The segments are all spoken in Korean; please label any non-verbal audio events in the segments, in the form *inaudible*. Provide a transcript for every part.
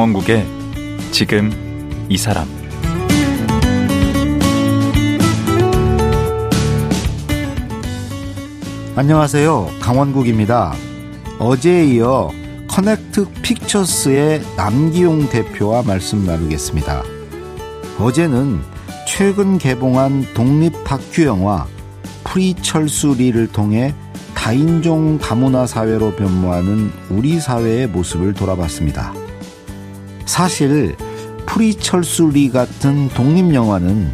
강원국의 지금 이 사람 안녕하세요. 강원국입니다. 어제에 이어 커넥트 픽처스의 남기웅 대표와 말씀 나누겠습니다. 어제는 최근 개봉한 독립 다큐 영화 Free 철수 리를 통해 다인종 다문화 사회로 변모하는 우리 사회의 모습을 돌아봤습니다. 사실 Free 철수 리 같은 독립 영화는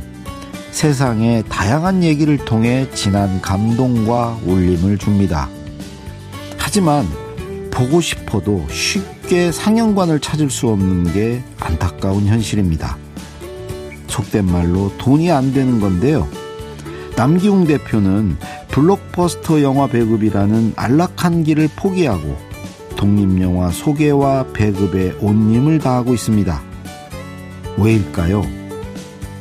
세상의 다양한 얘기를 통해 진한 감동과 울림을 줍니다. 하지만 보고 싶어도 쉽게 상영관을 찾을 수 없는 게 안타까운 현실입니다. 속된 말로 돈이 안 되는 건데요. 남기웅 대표는 블록버스터 영화 배급이라는 안락한 길을 포기하고 독립영화 소개와 배급에 온 힘을 다하고 있습니다. 왜일까요?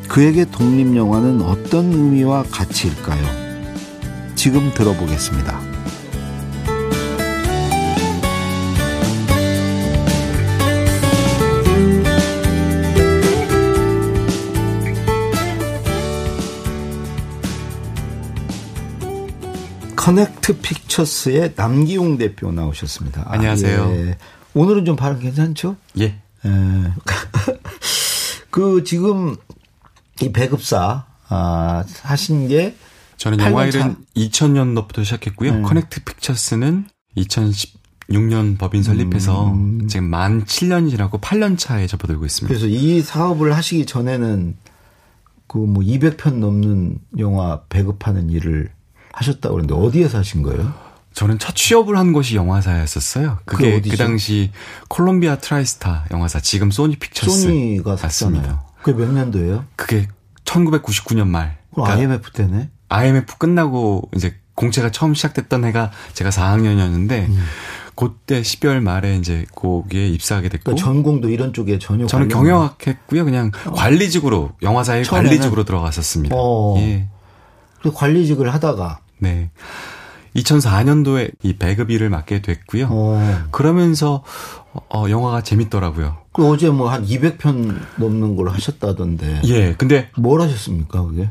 그에게 독립영화는 어떤 의미와 가치일까요? 지금 들어보겠습니다. 커넥트 픽처스의 남기웅 대표 나오셨습니다. 안녕하세요. 아, 예. 오늘은 좀 발음 괜찮죠? 예. 예. *laughs* 그 지금 이 배급사 아, 하신 게 저는 영화 일은 2000년도부터 시작했고요. 네. 커넥트 픽처스는 2016년 법인 설립해서 음. 지금 만 7년이 지나고 8년 차에 접어들고 있습니다. 그래서 이 사업을 하시기 전에는 그 뭐 200편 넘는 영화 배급하는 일을 하셨다고 그러는데 어디에서 하신 거예요? 저는 첫 취업을 한 곳이 영화사였었어요. 그게 그 당시 콜롬비아 트라이스타 영화사, 지금 소니 픽처스. 소니가 샀잖아요. 그게 몇 년도예요? 그게 1999년 말. 그럼 그러니까 IMF 때네? IMF 끝나고 이제 공채가 처음 시작됐던 해가 제가 4학년이었는데 음. 그때 12월 말에 이제 거기에 입사하게 됐고 그러니까 전공도 이런 쪽에 전혀 저는 경영학 했고요. 그냥 어. 관리직으로 영화사에 관리직으로 들어갔었습니다. 어. 예. 그 관리직을 하다가 네. 2004년도에 이 배급 일을 맡게 됐고요. 오. 어. 그러면서 어, 영화가 재밌더라고요. 그 어제 뭐 한 200편 넘는 걸 하셨다던데. 예. 근데 뭘 하셨습니까, 그게?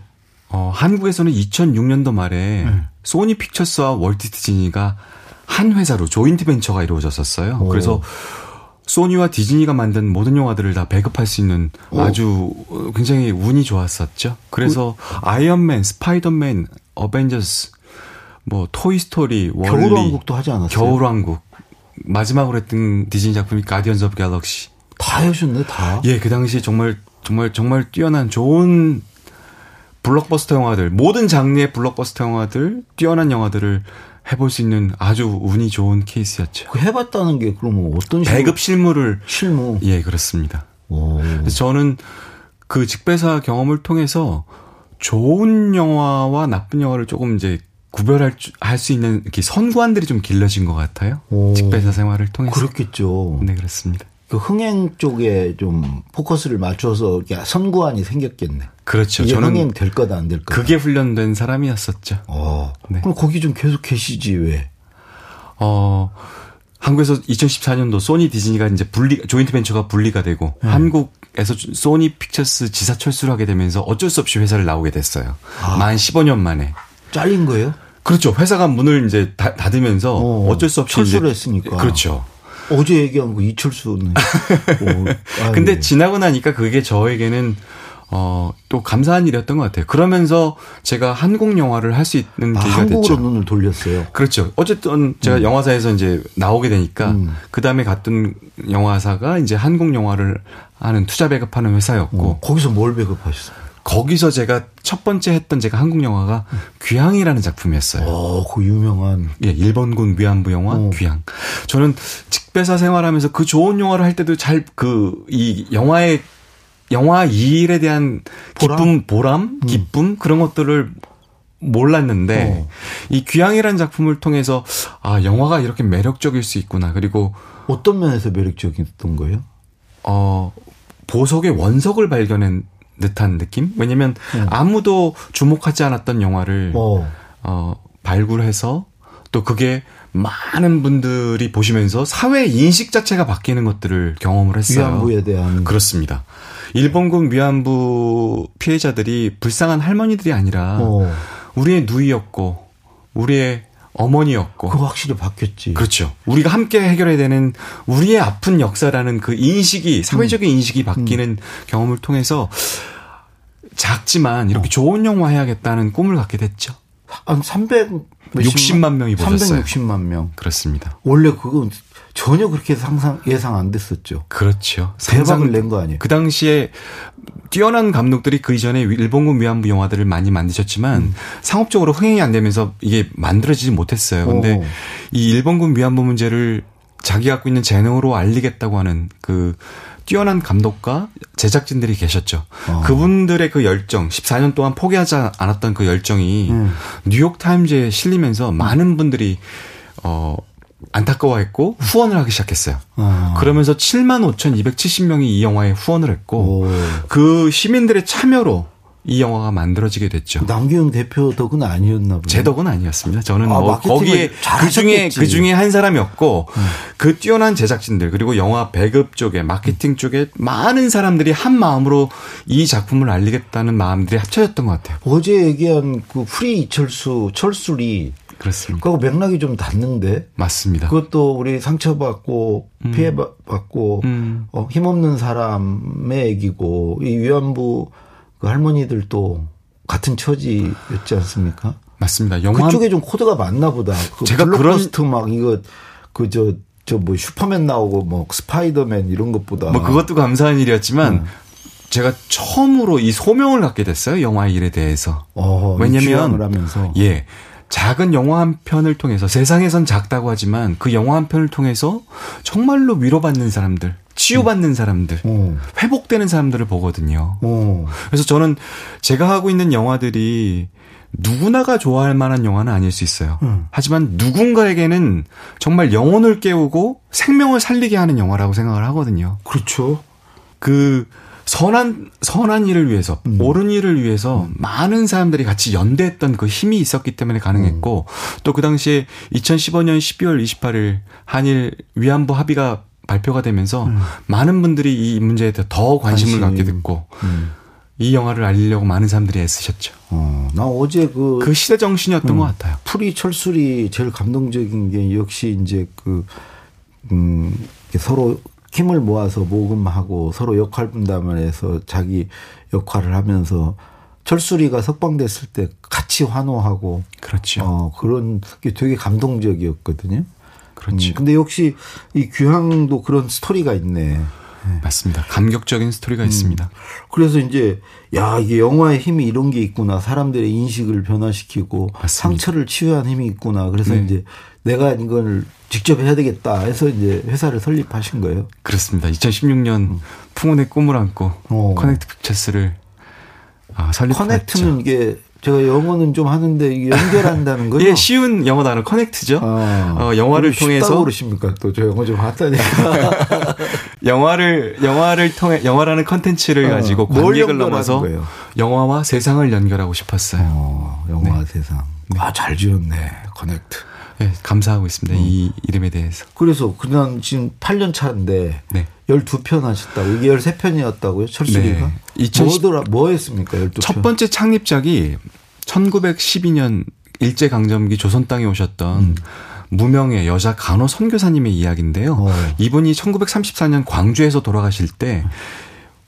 어, 한국에서는 2006년도 말에 네. 소니 픽처스와 월트 디즈니가 한 회사로 조인트 벤처가 이루어졌었어요. 오. 그래서 소니와 디즈니가 만든 모든 영화들을 다 배급할 수 있는 오. 아주 굉장히 운이 좋았었죠. 그래서 그, 아이언맨, 스파이더맨, 어벤져스, 뭐 토이스토리, 월리, 겨울왕국도 하지 않았어요? 겨울왕국 마지막으로 했던 디즈니 작품이 Guardians of Galaxy. 다 하셨네, 다. 예, 그 당시 정말 정말 정말 뛰어난 좋은 블록버스터 영화들, 모든 장르의 블록버스터 영화들, 뛰어난 영화들을 해볼 수 있는 아주 운이 좋은 케이스였죠. 그 해봤다는 게 그러면 어떤 배급 실무를 실무 예 그렇습니다. 오. 그래서 저는 그 직배사 경험을 통해서 좋은 영화와 나쁜 영화를 조금 이제 구별할 할 수 있는 이렇게 선관들이 좀 길러진 것 같아요. 오. 직배사 생활을 통해서. 그렇겠죠. 네, 그렇습니다. 그 흥행 쪽에 좀 포커스를 맞춰서 선구안이 생겼겠네. 그렇죠. 저는 흥행 될 거다 안 될 거다. 그게 훈련된 사람이었었죠. 어. 네. 그럼 거기 좀 계속 계시지 왜? 어. 한국에서 2014년도 소니 디즈니가 이제 분리 조인트 벤처가 분리가 되고 네. 한국 에서 소니 픽처스 지사 철수를 하게 되면서 어쩔 수 없이 회사를 나오게 됐어요. 아. 만 15년 만에. 잘린 거예요? 그렇죠. 회사가 문을 이제 다, 닫으면서 어, 쩔수 없이 철수를 했으니까. 그렇죠. 어제 얘기한 거 이철수는. *laughs* 어, 근데 지나고 나니까 그게 저에게는 어, 또 감사한 일이었던 것 같아요. 그러면서 제가 한국 영화를 할 수 있는 아, 기회가 한국으로 됐죠. 눈을 돌렸어요. 그렇죠. 어쨌든 제가 음. 영화사에서 이제 나오게 되니까 음. 그 다음에 갔던 영화사가 이제 한국 영화를 하는 투자 배급하는 회사였고 어, 거기서 뭘 배급하셨어요? 거기서 제가 첫 번째 했던 제가 한국 영화가 귀향이라는 작품이었어요. 어, 그 유명한. 예, 일본군 위안부 영화 어. 귀향. 저는 직배사 생활하면서 그 좋은 영화를 할 때도 잘 그 이 영화의 영화 이 일에 대한 보람? 기쁨, 보람, 음. 기쁨 그런 것들을 몰랐는데 어. 이 귀향이라는 작품을 통해서 아 영화가 이렇게 매력적일 수 있구나 그리고 어떤 면에서 매력적이었던 거예요? 어 보석의 원석을 발견한 듯한 느낌? 왜냐면 음. 아무도 주목하지 않았던 영화를 어, 어 발굴해서 또 그게 많은 분들이 보시면서 사회 인식 자체가 바뀌는 것들을 경험을 했어요. 위안부에 대한 그렇습니다. 일본군 위안부 피해자들이 불쌍한 할머니들이 아니라 어. 우리의 누이였고 우리의 어머니였고 그거 확실히 바뀌었지. 그렇죠. 우리가 함께 해결해야 되는 우리의 아픈 역사라는 그 인식이 사회적인 인식이 바뀌는 경험을 통해서 작지만 이렇게 좋은 영화 해야겠다는 꿈을 갖게 됐죠. 한 300, 60만 명이 보셨어요. 360만 명. 그렇습니다. 원래 그건 전혀 그렇게 상상, 예상 안 됐었죠. 그렇죠. 대박을 낸 거 아니에요? 그 당시에 뛰어난 감독들이 그 이전에 일본군 위안부 영화들을 많이 만드셨지만 음. 상업적으로 흥행이 안 되면서 이게 만들어지지 못했어요. 근데 오. 이 일본군 위안부 문제를 자기 갖고 있는 재능으로 알리겠다고 하는 그 뛰어난 감독과 제작진들이 계셨죠. 어. 그분들의 그 열정, 14년 동안 포기하지 않았던 그 열정이 음. 뉴욕 타임즈에 실리면서 많은 분들이 어 안타까워했고 후원을 하기 시작했어요. 아. 그러면서 7만 5,270명이 이 영화에 후원을 했고 오. 그 시민들의 참여로 이 영화가 만들어지게 됐죠. 남기영 대표 덕은 아니었나 보네. 제 덕은 아니었습니다. 저는 아, 뭐 거기에 잘그 중에. 음. 그 중에 한 사람이었고 그 뛰어난 제작진들 그리고 영화 배급 쪽에 마케팅 쪽에 많은 사람들이 한 마음으로 이 작품을 알리겠다는 마음들이 합쳐졌던 것 같아요. 어제 얘기한 그 Free 이철수, 철수 리, 그렇습니다. 그하고 맥락이 좀 닿는데. 맞습니다. 그것도 우리 상처받고 피해받고 음. 어, 힘없는 사람의 얘기고 이 위안부 그 할머니들도 같은 처지였지 않습니까? 맞습니다. 영화 그쪽에 좀 코드가 맞나 보다. 그 제가 블록버스터 막 이거 그저 저 뭐 슈퍼맨 나오고 뭐 스파이더맨 이런 것보다 뭐 그것도 감사한 일이었지만 음. 제가 처음으로 이 소명을 갖게 됐어요. 영화 일에 대해서. 어, 왜냐면 예. 작은 영화 한 편을 통해서 세상에선 작다고 하지만 그 영화 한 편을 통해서 정말로 위로받는 사람들, 치유받는 사람들, 어, 회복되는 사람들을 보거든요. 어. 그래서 저는 제가 하고 있는 영화들이 누구나가 좋아할 만한 영화는 아닐 수 있어요. 음. 하지만 누군가에게는 정말 영혼을 깨우고 생명을 살리게 하는 영화라고 생각을 하거든요. 그렇죠. 그 선한 선한 일을 위해서 옳은 일을 위해서 많은 사람들이 같이 연대했던 그 힘이 있었기 때문에 가능했고 또그 당시에 2015년 12월 28일 한일 위안부 합의가 발표가 되면서 많은 분들이 이 문제에 더 관심을 관심. 갖게 됐고 음. 이 영화를 알리려고 많은 사람들이 애쓰셨죠. 어, 나 어제 그, 그 시대 정신이었던 것 같아요. 풀이 철술이 제일 감동적인 게 역시 이제 그, 음, 서로 힘을 모아서 모금하고 서로 역할 분담을 해서 자기 역할을 하면서 철수리가 석방됐을 때 같이 환호하고 그렇죠. 어, 그런 게 되게 감동적이었거든요. 그렇죠. 음, 근데 역시 이 규향도 그런 스토리가 있네. 맞습니다. 감격적인 스토리가 있습니다. 그래서 이제 야 이게 영화의 힘이 이런 게 있구나 사람들의 인식을 변화시키고 맞습니다. 상처를 치유한 힘이 있구나 그래서 네. 이제 내가 이걸 직접 해야 되겠다 해서 이제 회사를 설립하신 거예요. 그렇습니다. 2016년 풍운의 꿈을 안고 어. 커넥트 픽처스를 아, 설립했죠. connect는 이게 제가 영어는 좀 하는데 연결한다는 거죠. *laughs* 예, 쉬운 영어 단어 connect죠. 아, 어, 영화를 통해서 그러십니까? 또 저 영어 좀 하다니까. *laughs* 영화를 영화를 통해 영화라는 컨텐츠를 어, 가지고 뭘 관객을 넘어서 거예요? 영화와 세상을 연결하고 싶었어요. 어, 영화 세상. 아, 잘 지었네. Connect. 예, 감사하고 있습니다. 음. 이 이름에 대해서. 그래서 그냥 지금 8년 차인데 네. 12편 하셨다고. 이게 13편이었다고요? 철수 리가? 네. 2010 뭐더라, 뭐 했습니까? 12편. 첫 번째 창립작이 1912년 일제 강점기 조선 땅에 오셨던 무명의 여자 간호 선교사님의 이야기인데요. 어. 이분이 1934년 광주에서 돌아가실 때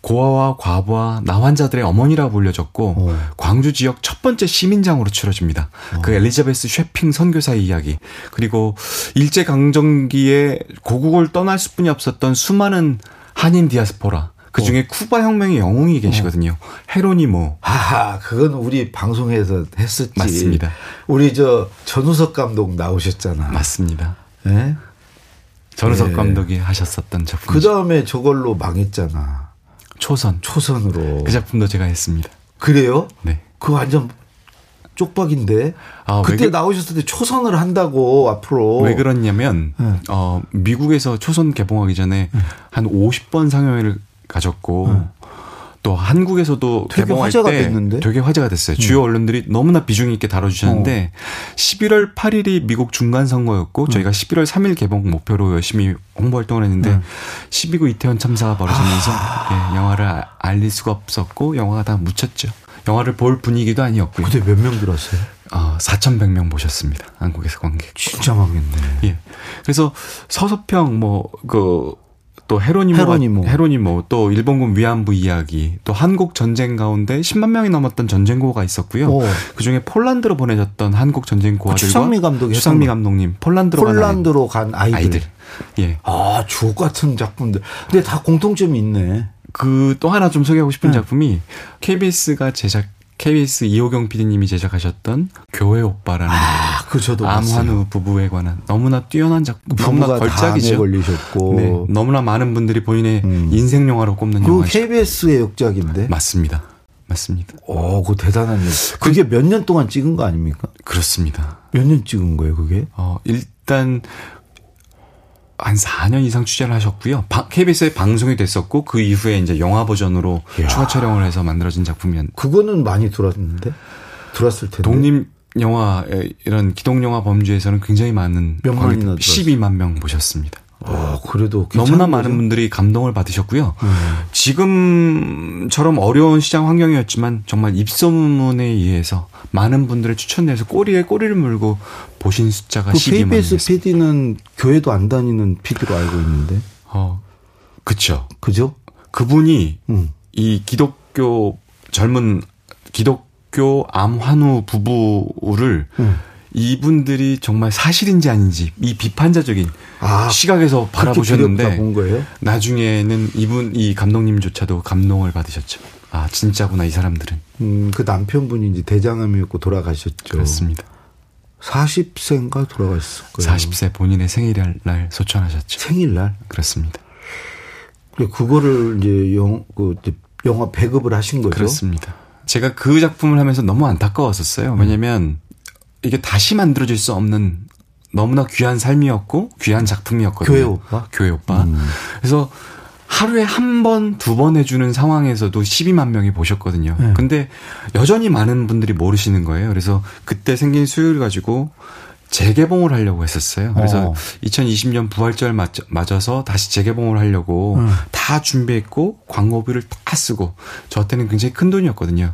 고아와 과부와 나환자들의 어머니라고 불려졌고 어. 광주 지역 첫 번째 시민장으로 치러집니다. 그 엘리자베스 쉐핑 선교사의 이야기 그리고 일제 강점기에 고국을 떠날 수뿐이 없었던 수많은 한인 디아스포라 그 중에 쿠바 혁명의 영웅이 계시거든요. 헤로니모 하하, 그건 우리 방송에서 했었지. 맞습니다. 우리 저 전우석 감독 나오셨잖아. 맞습니다. 예? 전우석 예. 감독이 하셨었던 작품. 그 다음에 저걸로 망했잖아. 초선. 초선으로. 그 작품도 제가 했습니다. 그래요? 네. 그 완전 쪽박인데. 아, 그때 왜 그- 나오셨을 때 초선을 한다고 앞으로. 왜 그러냐면 네. 어 미국에서 초선 개봉하기 전에 한 50번 상영회를 가졌고 또 한국에서도 되게 화제가 때 됐는데? 되게 화제가 됐어요. 주요 언론들이 너무나 비중 있게 다뤄주셨는데 11월 8일이 미국 중간 선거였고 저희가 11월 3일 개봉 목표로 열심히 홍보 활동을 했는데 12구 이태원 참사가 벌어지면서 예, 영화를 아- 알릴 수가 없었고 영화가 다 묻혔죠. 영화를 볼 분위기도 아니었고요. 그때 몇 명 들었어요? 어, 4,100명 보셨습니다. 한국에서 관객. 진짜 많겠네. 예. 그래서 서서평 뭐 그 또 헤로니모 헤로니모. 헤로니모 또 일본군 위안부 이야기 또 한국 전쟁 가운데 10만 명이 넘었던 전쟁고가 있었고요. 오. 그중에 폴란드로 보내졌던 한국 전쟁고 아들과 그 추상미 감독이 추상미 감독님 폴란드로 간 폴란드로 간 아이들. 아이들. 예. 아, 주옥 같은 작품들. 근데 다 공통점이 있네. 그 또 하나 좀 소개하고 싶은 네. 작품이 KBS가 제작 KBS 이호경 PD님이 제작하셨던 교회 오빠라는 아, 그 저도. 암환우 부부에 관한 너무나 뛰어난 작품, 너무나 걸작이죠. 걸리셨고. 네, 너무나 많은 분들이 본인의 음. 인생 영화로 꼽는 그리고 영화죠. KBS의 역작인데. 맞습니다. 맞습니다. 오, 그 대단한 일. 그게 몇 년 동안 찍은 거 아닙니까? 그렇습니다. 몇 년 찍은 거예요, 그게? 어, 일단 한 4년 이상 취재를 하셨고요. 바- KBS에 방송이 됐었고 그 이후에 이제 영화 버전으로 이야. 추가 촬영을 해서 만들어진 작품이었. 그거는 많이 들었는데. 들었을 텐데. 독립 영화 이런 기동 영화 범주에서는 굉장히 많은 몇 들었어요? 12만 명 보셨습니다. 어, 그래도 너무나 많은 거죠? 분들이 감동을 받으셨고요. 음. 지금처럼 어려운 시장 환경이었지만 정말 입소문에 의해서 많은 분들의 추천돼서 꼬리에 꼬리를 물고 보신 숫자가 그 12만 KBS. PD는 교회도 안 다니는 PD로 알고 있는데. 어, 그쵸. 그죠? 그분이 음. 이 기독교 젊은 기독교 암환우 부부를 음. 이분들이 정말 사실인지 아닌지 이 비판자적인 아, 시각에서 바라보셨는데? 나중에는 이분 이 감독님조차도 감동을 받으셨죠. 아 진짜구나 이 사람들은 음, 그 남편분이 이제 대장암이었고 돌아가셨죠. 그렇습니다. 40세인가 돌아가셨을 거예요. 40세 본인의 생일날 소천하셨죠. 생일날. 그렇습니다. 그거를 이제 영, 그, 영화 배급을 하신 거죠. 그렇습니다. 제가 그 작품을 하면서 너무 안타까웠었어요. 음. 왜냐면 이게 다시 만들어질 수 없는 너무나 귀한 삶이었고 귀한 작품이었거든요. 교회 오빠? 교회 오빠. 음. 그래서 하루에 한 번, 두 번 해주는 상황에서도 12만 명이 보셨거든요. 네. 근데 여전히 많은 분들이 모르시는 거예요. 그래서 그때 생긴 수요를 가지고 재개봉을 하려고 했었어요. 그래서 어. 2020년 부활절 맞- 맞아서 다시 재개봉을 하려고 음. 다 준비했고 광고비를 다 쓰고 저한테는 굉장히 큰 돈이었거든요.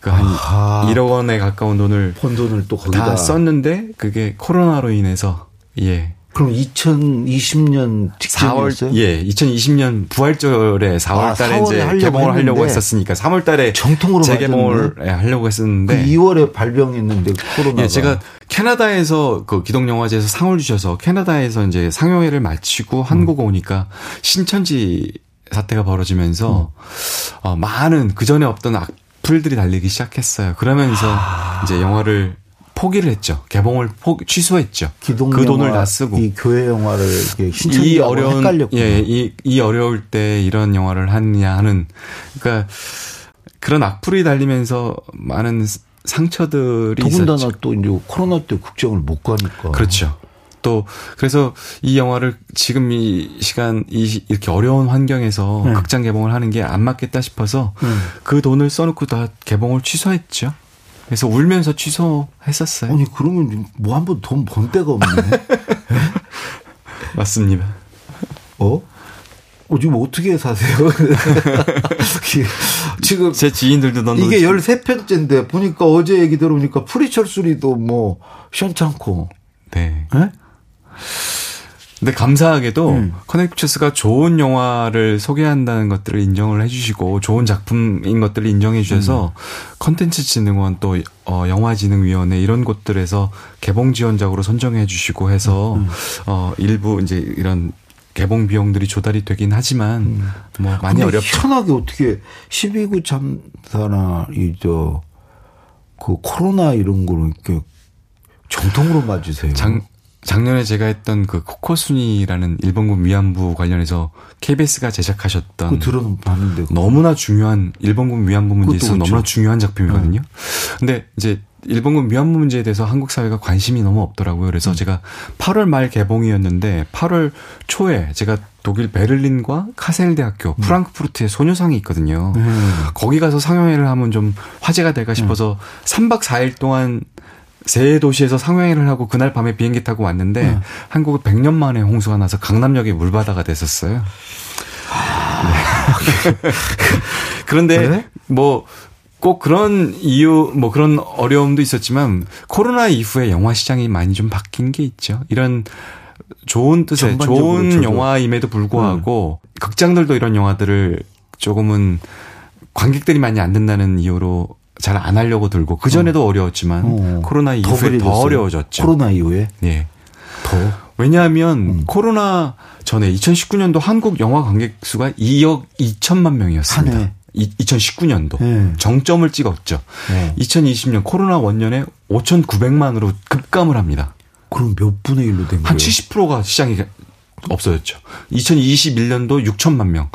그한 아하. 1억 원에 가까운 돈을 번 돈을 또 거기다. 다 썼는데 그게 코로나로 인해서 예. 그럼 2020년 4월 직전이었어요? 예 2020년 부활절에 4월 아, 달에 4월에 이제 하려고 개봉을 하려고 했었으니까 3월 달에 정통으로 재개봉을 맞았네. 예, 하려고 그 했었는데 2월에 발병했는데 코로나가. 예, 제가 캐나다에서 그 기동 영화제에서 상을 주셔서 캐나다에서 이제 상영회를 마치고 한국 오니까 신천지 사태가 벌어지면서 어, 많은 그 전에 없던 악플들이 달리기 시작했어요. 그러면서 이제 영화를 포기를 했죠. 개봉을 포 취소했죠. 기동 그 돈을 다 쓰고 이 교회 영화를 이렇게 이 신천지하고 어려운 헷갈렸구나. 예, 이, 이 어려울 때 이런 영화를 하느냐 하는 그러니까 그런 악플이 달리면서 많은 상처들이 더군다나 있었죠. 또 이제 코로나 때 국정을 못 가니까. 그렇죠. 또 그래서 이 영화를 지금 이 시간 이 이렇게 어려운 환경에서 네. 극장 개봉을 하는 게 안 맞겠다 싶어서 음. 그 돈을 써놓고 다 개봉을 취소했죠. 그래서 울면서 취소했었어요. 아니 그러면 뭐 한 번 돈 번 데가 없네. *laughs* 맞습니다. 어? 어, 지금 어떻게 사세요? *laughs* 지금 제 지인들도 넌 이게 13편째인데 보니까 어제 얘기 들어보니까 프리 철수 리도 뭐 시원찮고. 네. 예? 근데 감사하게도 음. 커넥트 픽처스가 좋은 영화를 소개한다는 것들을 인정을 해주시고 좋은 작품인 것들을 인정해 주셔서 컨텐츠 진흥원 또 어, 영화진흥위원회 이런 곳들에서 개봉 지원작으로 선정해 주시고 해서 어 일부 이제 이런 개봉 비용들이 조달이 되긴 하지만 뭐 많이 어렵죠. 희한하게 어떻게 12구 참사나 이저 그 코로나 이런 거를 이렇게 정통으로 맞으세요. 장 작년에 제가 했던 그 코코순이라는 일본군 위안부 관련해서 KBS가 제작하셨던 그 들어는 봤는데 너무나 중요한 일본군 위안부 문제에 있어서 그것도 너무나 그렇죠. 중요한 작품이거든요. 근데 이제 일본군 위안부 문제에 대해서 한국 사회가 관심이 너무 없더라고요. 음. 그래서 제가 8월 말 개봉이었는데 8월 초에 제가 독일 베를린과 카셀 대학교 음. 프랑크푸르트에 소녀상이 있거든요. 네. 거기 가서 상영회를 하면 좀 화제가 될까 싶어서 3박 4일 동안 세 도시에서 상영회를 하고 그날 밤에 비행기 타고 왔는데 네. 한국은 100년 만에 홍수가 나서 강남역이 물바다가 됐었어요. 네. *laughs* 그런데 네? 뭐꼭 그런 이유 뭐 그런 어려움도 있었지만 코로나 이후에 영화 시장이 많이 좀 바뀐 게 있죠. 이런 좋은 뜻의 좋은 저도. 영화임에도 불구하고 극장들도 이런 영화들을 조금은 관객들이 많이 안 된다는 이유로 잘 안 하려고 들고 그 전에도 어. 려웠지만 어. 코로나 더 이후에 더 그래졌어요. 어려워졌죠. 코로나 이후에 예. 더 왜냐하면 음. 코로나 전에 2019년도 한국 영화 관객 수가 2억 2천만 명이었습니다. 한 해. 이, 2019년도 네. 정점을 찍었죠. 네. 2020년 코로나 원년에 5,900만으로 급감을 합니다. 그럼 몇 분의 1로 된한 거예요? 70%가 시장이 없어졌죠. 2021년도 6천만 명.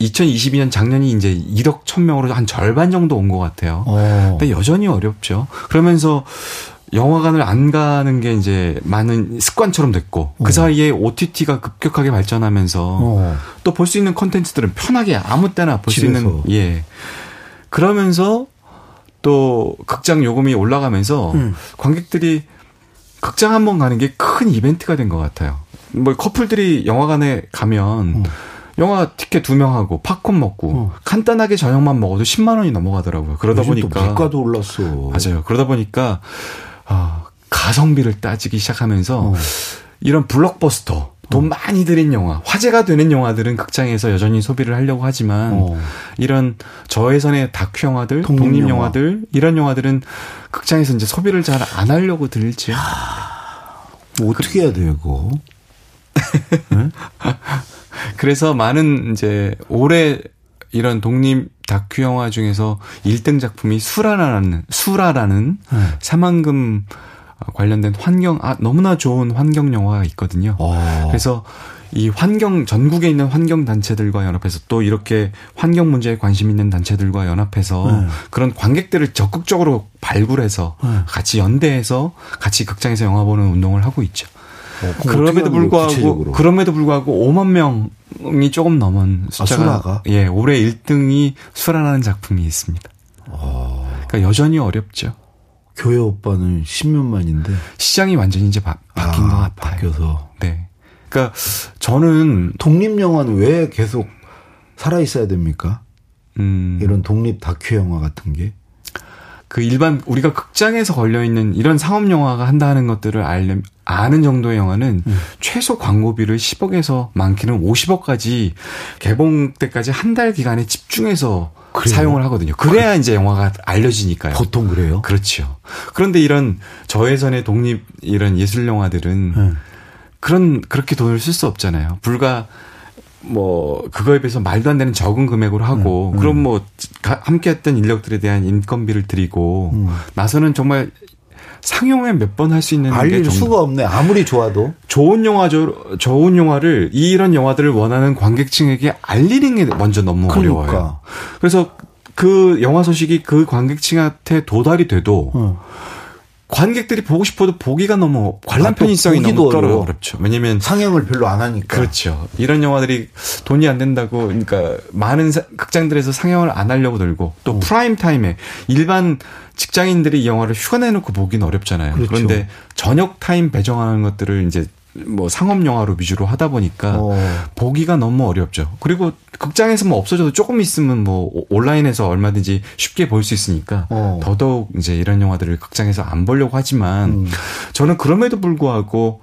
2022년 작년이 이제 1억 1000명으로 한 절반 정도 온 것 같아요. 어. 근데 여전히 어렵죠. 그러면서 영화관을 안 가는 게 이제 많은 습관처럼 됐고 그 사이에 OTT가 급격하게 발전하면서 어. 또볼 수 있는 콘텐츠들은 편하게 아무 때나 볼 수. 있는 예. 그러면서 또 극장 요금이 올라가면서 음. 관객들이 극장 한 번 가는 게 큰 이벤트가 된 것 같아요. 뭐 커플들이 영화관에 가면 음. 영화 티켓 두 명 하고 팝콘 먹고 어. 간단하게 저녁만 먹어도 10만 원이 넘어가더라고요. 그러다 보니까 물가도 올랐어. 맞아요. 그러다 보니까 어, 가성비를 따지기 시작하면서 어. 이런 블록버스터 돈 많이 들인 영화, 화제가 되는 영화들은 극장에서 여전히 소비를 하려고 하지만 어. 이런 저예산의 다큐 영화들, 독립 독립 영화. 영화들 이런 영화들은 극장에서 이제 소비를 잘 안 하려고 들죠. 뭐 어떻게 해야 돼요, 그거? 그래서 많은 이제 올해 이런 독립 다큐 영화 중에서 1등 작품이 수라라는 수라라는 네. 사만금 관련된 환경 아 너무나 좋은 환경 영화가 있거든요. 어. 그래서 이 환경 전국에 있는 환경 단체들과 연합해서 또 이렇게 환경 문제에 관심 있는 단체들과 연합해서 네. 그런 관객들을 적극적으로 발굴해서 네. 같이 연대해서 같이 극장에서 영화 보는 운동을 하고 있죠. 어, 그럼 그럼에도 불구하고 구체적으로? 그럼에도 불구하고 5만 명이 조금 넘은 숫자가 수라가? 예 올해 1등이 수라라는 작품이 있습니다. 어. 그러니까 여전히 어렵죠. 교회 오빠는 10년 만인데 시장이 완전히 이제 바, 뀐 아, 것 같아요. 바뀌어서 네. 그러니까 저는 독립 영화는 왜 계속 살아 있어야 됩니까? 음, 이런 독립 다큐 영화 같은 게. 그 일반 우리가 극장에서 걸려 있는 이런 상업 영화가 한다 하는 것들을 알려 아는 정도의 영화는 음. 최소 광고비를 10억에서 많게는 50억까지 개봉 때까지 한 달 기간에 집중해서 그래요? 사용을 하거든요. 그래야 이제 영화가 알려지니까요. 보통 그래요? 그렇죠. 그런데 이런 저예산의 독립 이런 예술 영화들은 네. 그런 그렇게 돈을 쓸 수 없잖아요. 불과 뭐 그거에 비해서 말도 안 되는 적은 금액으로 하고 음, 음. 그럼 뭐 가- 함께했던 인력들에 대한 인건비를 드리고 음. 나서는 정말 상영회 몇 번 할 수 있는 게 알릴 정- 수가 없네. 아무리 좋아도. 좋은 영화죠. 좋은 영화를 이런 영화들을 원하는 관객층에게 알리는 게 먼저 너무 그러니까. 어려워요. 그래서 그 영화 소식이 그 관객층한테 도달이 돼도 어. 관객들이 보고 싶어도 보기가 너무 관람 아, 또 편의성이 보기도 너무 떨어 어려워. 어렵죠. 왜냐면 상영을 별로 안 하니까. 그렇죠. 이런 영화들이 돈이 안 된다고, 그러니까 많은 사- 극장들에서 상영을 안 하려고 들고 어. 또 prime time에 일반 직장인들이 이 영화를 휴가 내놓고 보기는 어렵잖아요. 그렇죠. 그런데 저녁 타임 배정하는 것들을 이제 뭐 상업 영화로 위주로 하다 보니까 어. 보기가 너무 어렵죠. 그리고 극장에서 뭐 없어져도 조금 있으면 뭐 오- 온라인에서 얼마든지 쉽게 볼 수 있으니까 어. 더더욱 이제 이런 영화들을 극장에서 안 보려고 하지만 음. 저는 그럼에도 불구하고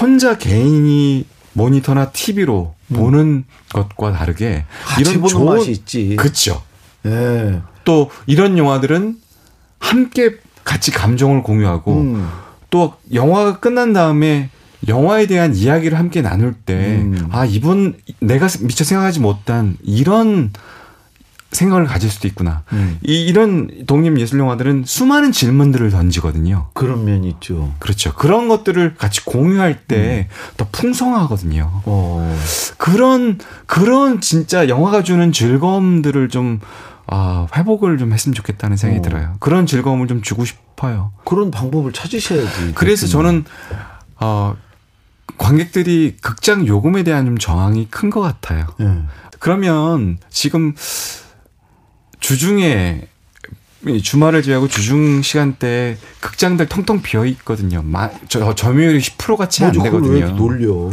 혼자 개인이 모니터나 TV로 보는 것과 다르게 음. 같이 보는 맛이 있지. 그렇죠. 예. 또 이런 영화들은 함께 같이 감정을 공유하고 음. 또 영화가 끝난 다음에 영화에 대한 이야기를 함께 나눌 때, 음. 아, 이분, 내가 미처 생각하지 못한 이런 생각을 가질 수도 있구나. 음. 이, 이런 독립 예술 영화들은 수많은 질문들을 던지거든요. 그런 면이 있죠. 그렇죠. 그런 것들을 같이 공유할 때더 풍성하거든요. 어. 그런 그런 진짜 영화가 주는 즐거움들을 좀 아, 회복을 좀 했으면 좋겠다는 생각이 어. 들어요. 그런 즐거움을 좀 주고 싶어요. 그런 방법을 찾으셔야지. 그래서 저는 어 관객들이 극장 요금에 대한 좀 저항이 큰 것 같아요. 예. 그러면 지금 주중에 이 주말을 제외하고 주중 시간대 극장들 텅텅 비어 있거든요. 마, 저, 점유율이 10%가 채안 뭐죠? 그걸 왜 되거든요. 놀려?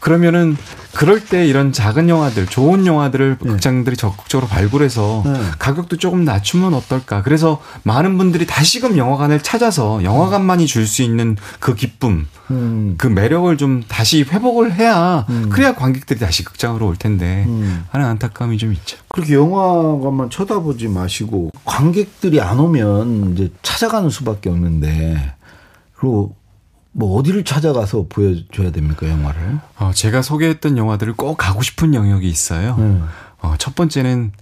그러면은 그럴 때 이런 작은 영화들, 좋은 영화들을 네. 극장들이 적극적으로 발굴해서 네. 가격도 조금 낮추면 어떨까? 그래서 많은 분들이 다시금 영화관을 찾아서 영화관만이 줄 수 있는 그 기쁨, 음. 그 매력을 좀 다시 회복을 해야 음. 그래야 관객들이 다시 극장으로 올 텐데 음. 하는 안타까움이 좀 있죠. 그렇게 영화관만 쳐다보지 마시고 관객들이 안 오면 이제 찾아가는 수밖에 없는데 그리고 뭐 어디를 찾아가서 보여줘야 됩니까 영화를? 어, 제가 소개했던 영화들을 꼭 가고 싶은 영역이 있어요. 음. 어, 첫 번째는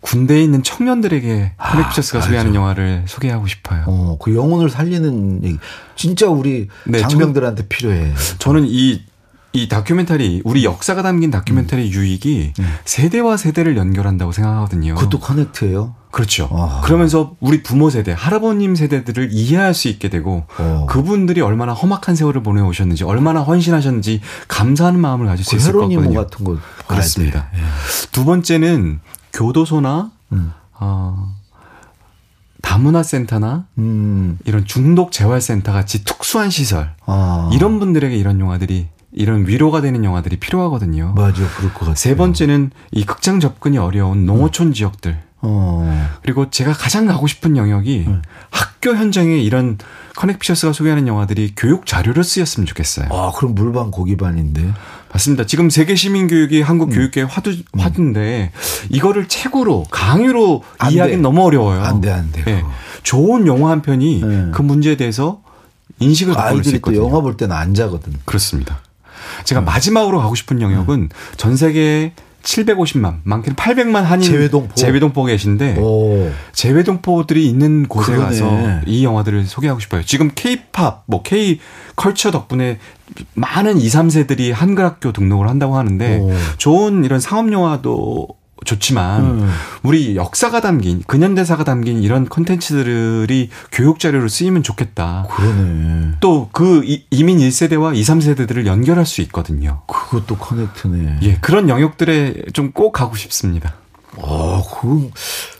군대에 있는 청년들에게 아, 커넥피셔스가 맞아. 소개하는 영화를 소개하고 싶어요. 어, 그 영혼을 살리는 얘기. 진짜 우리 네, 장병들한테 필요해. 저는 이, 이 다큐멘터리, 우리 역사가 담긴 다큐멘터리 유익이 세대와 세대를 연결한다고 생각하거든요. 음. 그것도 커넥트예요. 그렇죠. 아. 그러면서 우리 부모 세대, 할아버님 세대들을 이해할 수 있게 되고 어. 그분들이 얼마나 험악한 세월을 보내오셨는지, 얼마나 헌신하셨는지 감사하는 마음을 가질 수 그 있을 것 같거든요. 같은 거 그렇습니다. 예. 두 번째는 교도소나 음. 어, 다문화센터나 음. 이런 중독 재활센터 같이 특수한 시설 아. 이런 분들에게 이런 영화들이 이런 위로가 되는 영화들이 필요하거든요. 맞아, 그럴 것 같아요. 세 번째는 이 극장 접근이 어려운 농어촌 지역들 어. 그리고 제가 가장 가고 싶은 영역이 네. 학교 현장에 이런 커넥피셔스가 소개하는 영화들이 교육 자료로 쓰였으면 좋겠어요. 아, 그럼 물반 고기반인데. 맞습니다. 지금 세계 시민 교육이 음. 한국 교육계 화두 화두인데 이거를 책으로 강의로 안 이해하기는 돼. 너무 어려워요. 안 돼, 안 돼. 예. 그거. 좋은 영화 한 편이 네. 그 문제에 대해서 인식을 바꿀 수 아이들이 또 있거든요. 영화 볼 때는 안 자거든. 그렇습니다. 음. 제가 마지막으로 가고 싶은 영역은 전 세계 750만, 많게는 800만 한인 재외동포. 재외동포 계신데 오. 재외동포들이 있는 곳에 그러네. 가서 이 영화들을 소개하고 싶어요. 지금 K-팝, 뭐 K 컬처 덕분에 많은 2, 3세들이 한글 학교 등록을 한다고 하는데 오. 좋은 이런 상업 영화도 좋지만 음. 우리 역사가 담긴 근현대사가 담긴 이런 컨텐츠들이 교육 자료로 쓰이면 좋겠다. 그러네. 또 그 이민 1세대와 2, 3세대들을 연결할 수 있거든요. 그것도 커넥트네. 예, 그런 영역들에 좀 꼭 가고 싶습니다. 아, 그건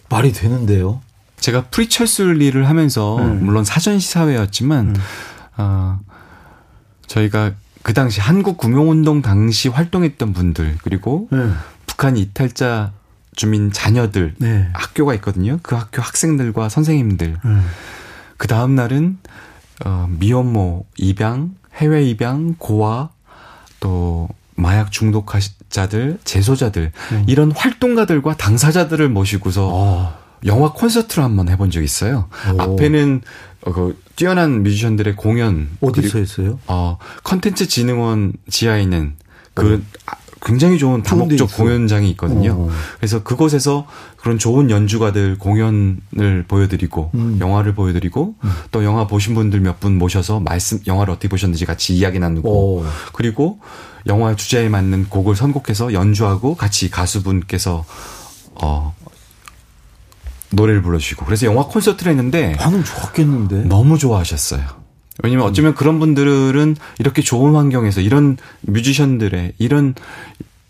말이 되는데요. 제가 프리철술리를 하면서 음. 물론 사전 시사회였지만 어, 저희가 그 당시 한국 구명운동 당시 활동했던 분들 그리고 네. 북한 이탈자 주민 자녀들 네. 학교가 있거든요. 그 학교 학생들과 선생님들 음. 그 다음 날은 어, 미혼모 입양, 해외 입양, 고아 또 마약 중독자들, 재소자들 음. 이런 활동가들과 당사자들을 모시고서 어. 영화 콘서트를 한번 해본 적이 있어요. 오. 앞에는 어, 그 뛰어난 뮤지션들의 공연 어디서 했어요? 어 컨텐츠 진흥원 지하에 있는 그 아, 굉장히 좋은 다목적. 공연장이 있거든요. 어. 그래서 그곳에서 그런 좋은 연주가들 공연을 보여드리고 음. 영화를 보여드리고 또 영화 보신 분들 몇 분 모셔서 말씀 영화를 어떻게 보셨는지 같이 이야기 나누고 오. 그리고 영화 주제에 맞는 곡을 선곡해서 연주하고 같이 가수분께서 어 노래를 불러주시고 그래서 영화 콘서트를 했는데 반응 좋았겠는데. 너무 좋아하셨어요. 왜냐면 어쩌면 그런 분들은 이렇게 좋은 환경에서 이런 뮤지션들의 이런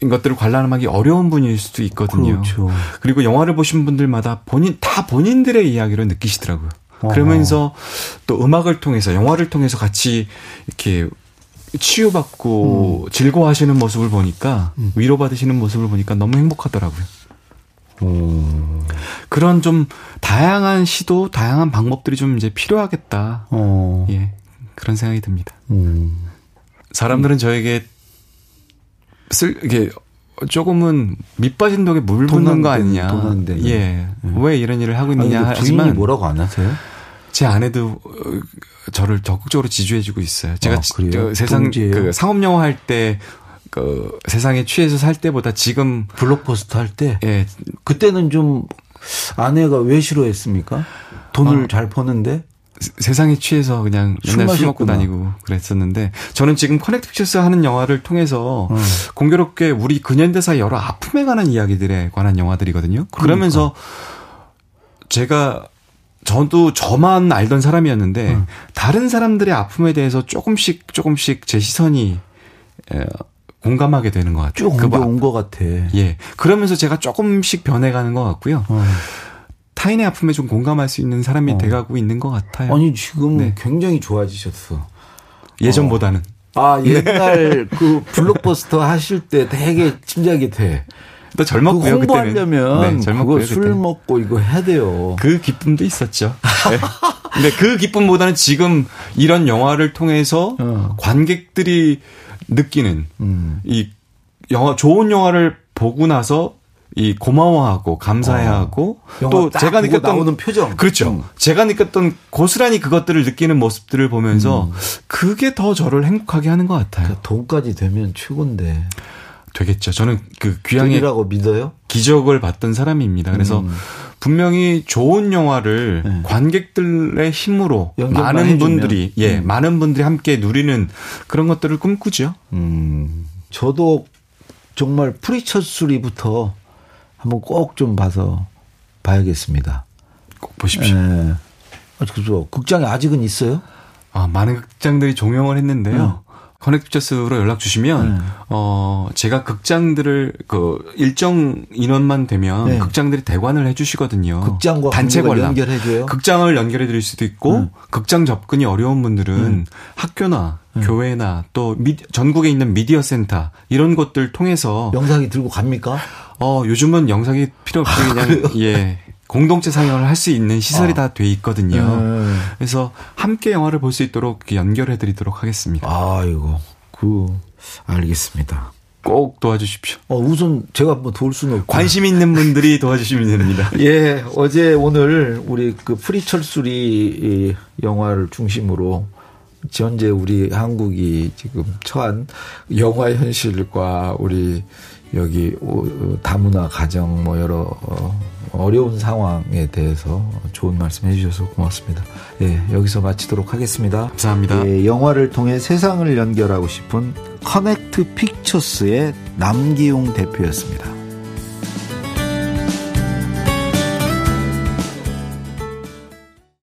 것들을 관람하기 어려운 분일 수도 있거든요. 그렇죠. 그리고 영화를 보신 분들마다 본인 다 본인들의 이야기로 느끼시더라고요. 그러면서 또 음악을 통해서 영화를 통해서 같이 이렇게 치유받고 음. 즐거워하시는 모습을 보니까 위로받으시는 모습을 보니까 너무 행복하더라고요. 어. 그런 좀 다양한 시도, 다양한 방법들이 좀 이제 필요하겠다. 어. 예. 그런 생각이 듭니다. 음. 사람들은 저에게 쓸, 이게 조금은 밑빠진 독에 물돈 붓는 안거 아니냐. 예. 왜 이런 일을 하고 아니, 있느냐 부인이 하지만 뭐라고 안 하세요? 제 아내도 어, 저를 적극적으로 지지해주고 있어요. 제가 아? 저 세상? 그 상업 영화 할 때 그 세상에 취해서 살 때보다 지금 블록버스터 할 때 예 그때는 좀 아내가 왜 싫어했습니까? 돈을 어. 잘 버는데 세상에 취해서 그냥 술 맨날 술 먹고. 다니고 그랬었는데 저는 지금 커넥트 픽처스 하는 영화를 통해서 음. 공교롭게 우리 근현대사 여러 아픔에 관한 이야기들에 관한 영화들이거든요. 그러니까. 그러면서 제가 저도 저만 알던 사람이었는데 음. 다른 사람들의 아픔에 대해서 조금씩 조금씩 제 시선이 에, 공감하게 되는 것 같아요. 쭉그 뭐- 옮겨온 것 같아. 예. 그러면서 제가 조금씩 변해가는 것 같고요. 어. 타인의 아픔에 좀 공감할 수 있는 사람이 어. 돼가고 있는 것 같아요. 아니 지금 네. 굉장히 좋아지셨어. 예전보다는. 아 옛날 그 블록버스터 하실 때 되게 짐작이 돼. 또그 젊었고요 홍보하려면 그때는. 네, 젊었고요 술 그때는. 먹고 이거 해야 돼요. 그 기쁨도 있었죠. 네. 근데 그 기쁨보다는 지금 이런 영화를 통해서 어. 관객들이 느끼는 음. 이 영화 좋은 영화를 보고 나서 이 고마워하고 감사해하고 어. 또딱 제가 느꼈던 표정. 그렇죠. 음. 제가 느꼈던 고스란히 그것들을 느끼는 모습들을 보면서 음. 그게 더 저를 행복하게 하는 것 같아요. 돈까지 되면 최고인데. 되겠죠. 저는 그 귀향의 돈이라고 믿어요? 기적을 봤던 사람입니다. 그래서 음. 분명히 좋은 영화를 네. 관객들의 힘으로 많은. 분들이 예 음. 많은 분들이 함께 누리는 그런 것들을 꿈꾸죠. 음. 저도 정말 프리 철수 리부터 한번 꼭 좀 봐서 봐야겠습니다. 꼭 보십시오. 예. 아, 그죠. 극장에 아직은 있어요? 아, 많은 극장들이 종영을 했는데요. 네. 커넥트 픽처스로 연락 주시면 네. 어 제가 극장들을 그 일정 인원만 되면 네. 극장들이 대관을 해주시거든요. 극장과 단체 관람 연결해줘요? 극장을 연결해 드릴 수도 있고 네. 극장 접근이 어려운 분들은 학교나 교회나 또 미, 전국에 있는 미디어 센터 이런 곳들 통해서 영사기 들고 갑니까? 어 요즘은 영사기 필요 없이 그냥 예 공동체 상영을 할 수 있는 시설이 아. 다돼 있거든요. 네. 그래서 함께 영화를 볼 수 있도록 연결해 드리도록 하겠습니다. 아이고, 그, 알겠습니다. 꼭 도와주십시오. 어, 우선 제가 뭐 도울 수는 없고. 관심 있는 분들이 도와주시면 됩니다. *laughs* 예, 어제 오늘 우리 그 프리 철수 리 이 영화를 중심으로 현재 우리 한국이 지금 처한 영화 현실과 우리 여기 오- 다문화 가정 뭐 여러 어, 어려운 상황에 대해서 좋은 말씀 해주셔서 고맙습니다. 예, 여기서 마치도록 하겠습니다. 감사합니다. 예, 영화를 통해 세상을 연결하고 싶은 커넥트 픽처스의 남기용 대표였습니다.